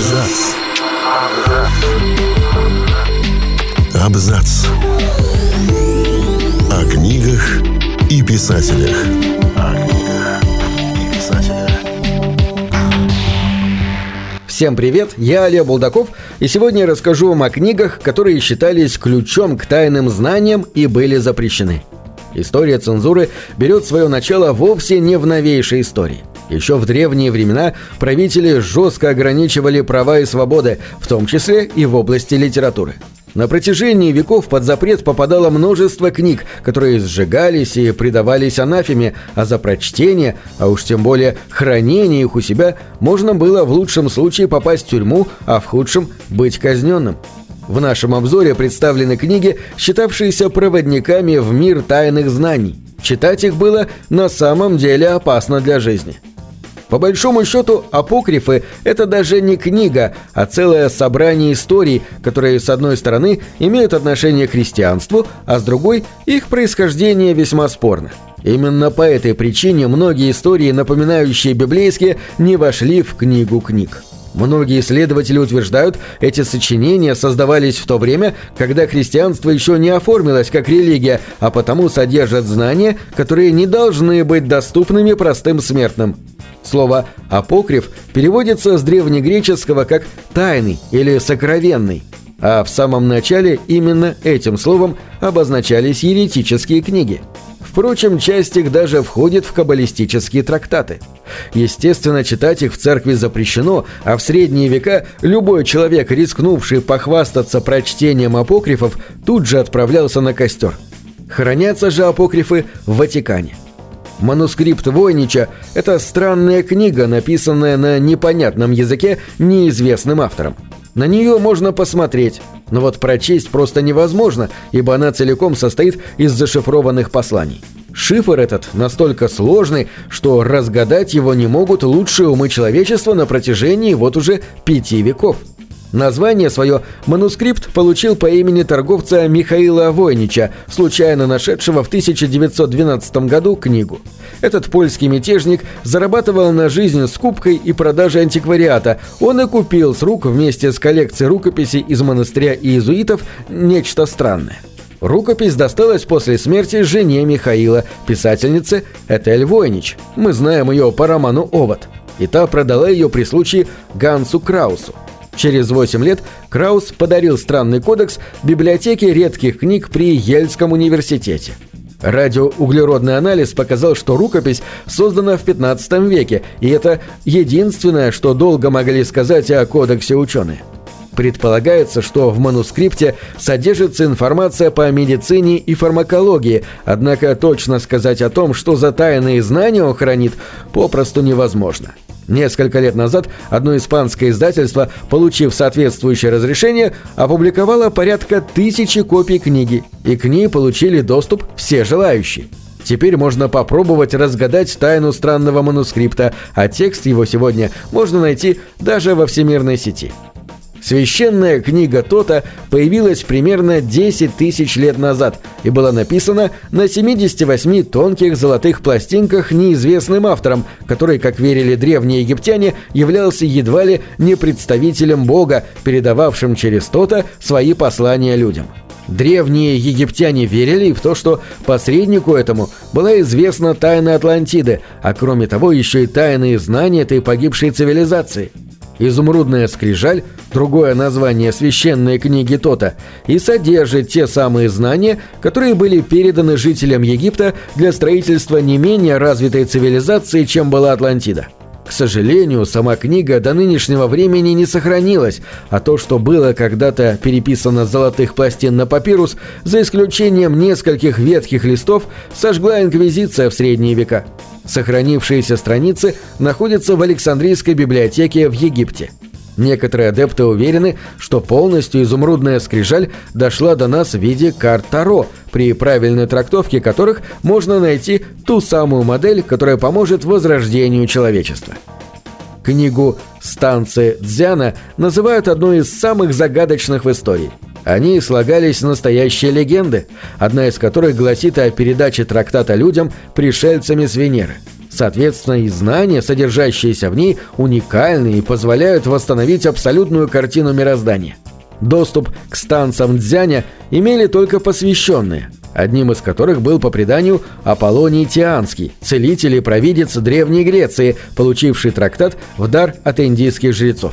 Абзац. Абзац. О книгах и писателях. О книгах и писателях. Всем привет, я Олег Булдаков, и сегодня я расскажу вам о книгах, которые считались ключом к тайным знаниям и были запрещены. История цензуры берет свое начало вовсе не в новейшей истории. Еще в древние времена правители жестко ограничивали права и свободы, в том числе и в области литературы. На протяжении веков под запрет попадало множество книг, которые сжигались и предавались анафеме, а за прочтение, а уж тем более хранение их у себя, можно было в лучшем случае попасть в тюрьму, а в худшем – быть казненным. В нашем обзоре представлены книги, считавшиеся проводниками в мир тайных знаний. Читать их было на самом деле опасно для жизни. По большому счету, апокрифы – это даже не книга, а целое собрание историй, которые, с одной стороны, имеют отношение к христианству, а с другой – их происхождение весьма спорно. Именно по этой причине многие истории, напоминающие библейские, не вошли в книгу книг. Многие исследователи утверждают, эти сочинения создавались в то время, когда христианство еще не оформилось как религия, а потому содержат знания, которые не должны быть доступными простым смертным. Слово «апокриф» переводится с древнегреческого как «тайный» или «сокровенный», а в самом начале именно этим словом обозначались еретические книги. Впрочем, часть их даже входит в каббалистические трактаты. Естественно, читать их в церкви запрещено, а в средние века любой человек, рискнувший похвастаться прочтением апокрифов, тут же отправлялся на костер. Хранятся же апокрифы в Ватикане. Манускрипт Войнича – это странная книга, написанная на непонятном языке неизвестным автором. На нее можно посмотреть, но вот прочесть просто невозможно, ибо она целиком состоит из зашифрованных посланий. Шифр этот настолько сложный, что разгадать его не могут лучшие умы человечества на протяжении вот уже пяти веков. Название свое манускрипт получил по имени торговца Михаила Войнича, случайно нашедшего в 1912 году книгу. Этот польский мятежник зарабатывал на жизнь скупкой и продажей антиквариата. Он и купил с рук вместе с коллекцией рукописей из монастыря иезуитов нечто странное. Рукопись досталась после смерти жене Михаила, писательнице Этель Войнич. Мы знаем ее по роману «Овод». И та продала ее при случае Гансу Краусу. Через 8 лет Краус подарил странный кодекс библиотеке редких книг при Ельском университете. Радиоуглеродный анализ показал, что рукопись создана в 15 веке, и это единственное, что долго могли сказать о кодексе ученые. Предполагается, что в манускрипте содержится информация по медицине и фармакологии, однако точно сказать о том, что за тайные знания он хранит, попросту невозможно. Несколько лет назад одно испанское издательство, получив соответствующее разрешение, опубликовало порядка тысячи копий книги, и к ней получили доступ все желающие. Теперь можно попробовать разгадать тайну странного манускрипта, а текст его сегодня можно найти даже во всемирной сети. Священная книга Тота появилась примерно 10 тысяч лет назад и была написана на 78 тонких золотых пластинках неизвестным автором, который, как верили древние египтяне, являлся едва ли не представителем Бога, передававшим через Тота свои послания людям. Древние египтяне верили в то, что посреднику этому была известна тайна Атлантиды, а кроме того еще и тайные знания этой погибшей цивилизации – изумрудная скрижаль, другое название священной книги Тота, и содержит те самые знания, которые были переданы жителям Египта для строительства не менее развитой цивилизации, чем была Атлантида. К сожалению, сама книга до нынешнего времени не сохранилась, а то, что было когда-то переписано с золотых пластин на папирус, за исключением нескольких ветхих листов, сожгла Инквизиция в средние века. Сохранившиеся страницы находятся в Александрийской библиотеке в Египте. Некоторые адепты уверены, что полностью изумрудная скрижаль дошла до нас в виде карт Таро, при правильной трактовке которых можно найти ту самую модель, которая поможет возрождению человечества. Книгу «Станции Дзяна» называют одной из самых загадочных в истории. Они слагались настоящие легенды, одна из которых гласит о передаче трактата людям пришельцами с Венеры – Соответственно, и знания, содержащиеся в ней, уникальны и позволяют восстановить абсолютную картину мироздания. Доступ к станциям Дзяня имели только посвященные, одним из которых был по преданию Аполлоний Тианский, целитель и провидец Древней Греции, получивший трактат в дар от индийских жрецов.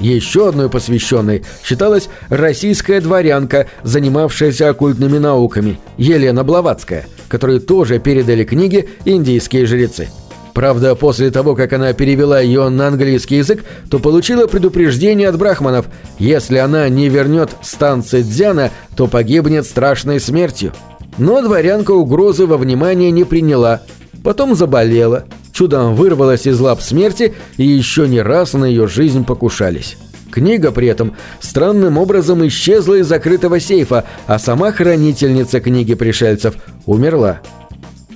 Еще одной посвященной считалась российская дворянка, занимавшаяся оккультными науками, Елена Блаватская, которой тоже передали книги индийские жрецы. Правда, после того, как она перевела ее на английский язык, то получила предупреждение от брахманов. Если она не вернет станции Дзяна, то погибнет страшной смертью. Но дворянка угрозы во внимание не приняла. Потом заболела, чудом вырвалась из лап смерти и еще не раз на ее жизнь покушались. Книга при этом странным образом исчезла из закрытого сейфа, а сама хранительница книги пришельцев умерла.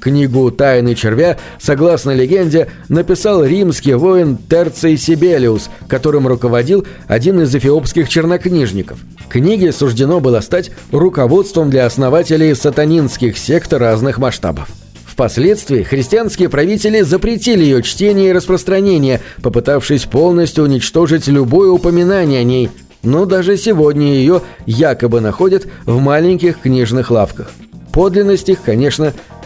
Книгу «Тайны червя», согласно легенде, написал римский воин Терций Сибелиус, которым руководил один из эфиопских чернокнижников. Книге суждено было стать руководством для основателей сатанинских сект разных масштабов. Впоследствии христианские правители запретили ее чтение и распространение, попытавшись полностью уничтожить любое упоминание о ней, но даже сегодня ее якобы находят в маленьких книжных лавках. Подлинность их, конечно,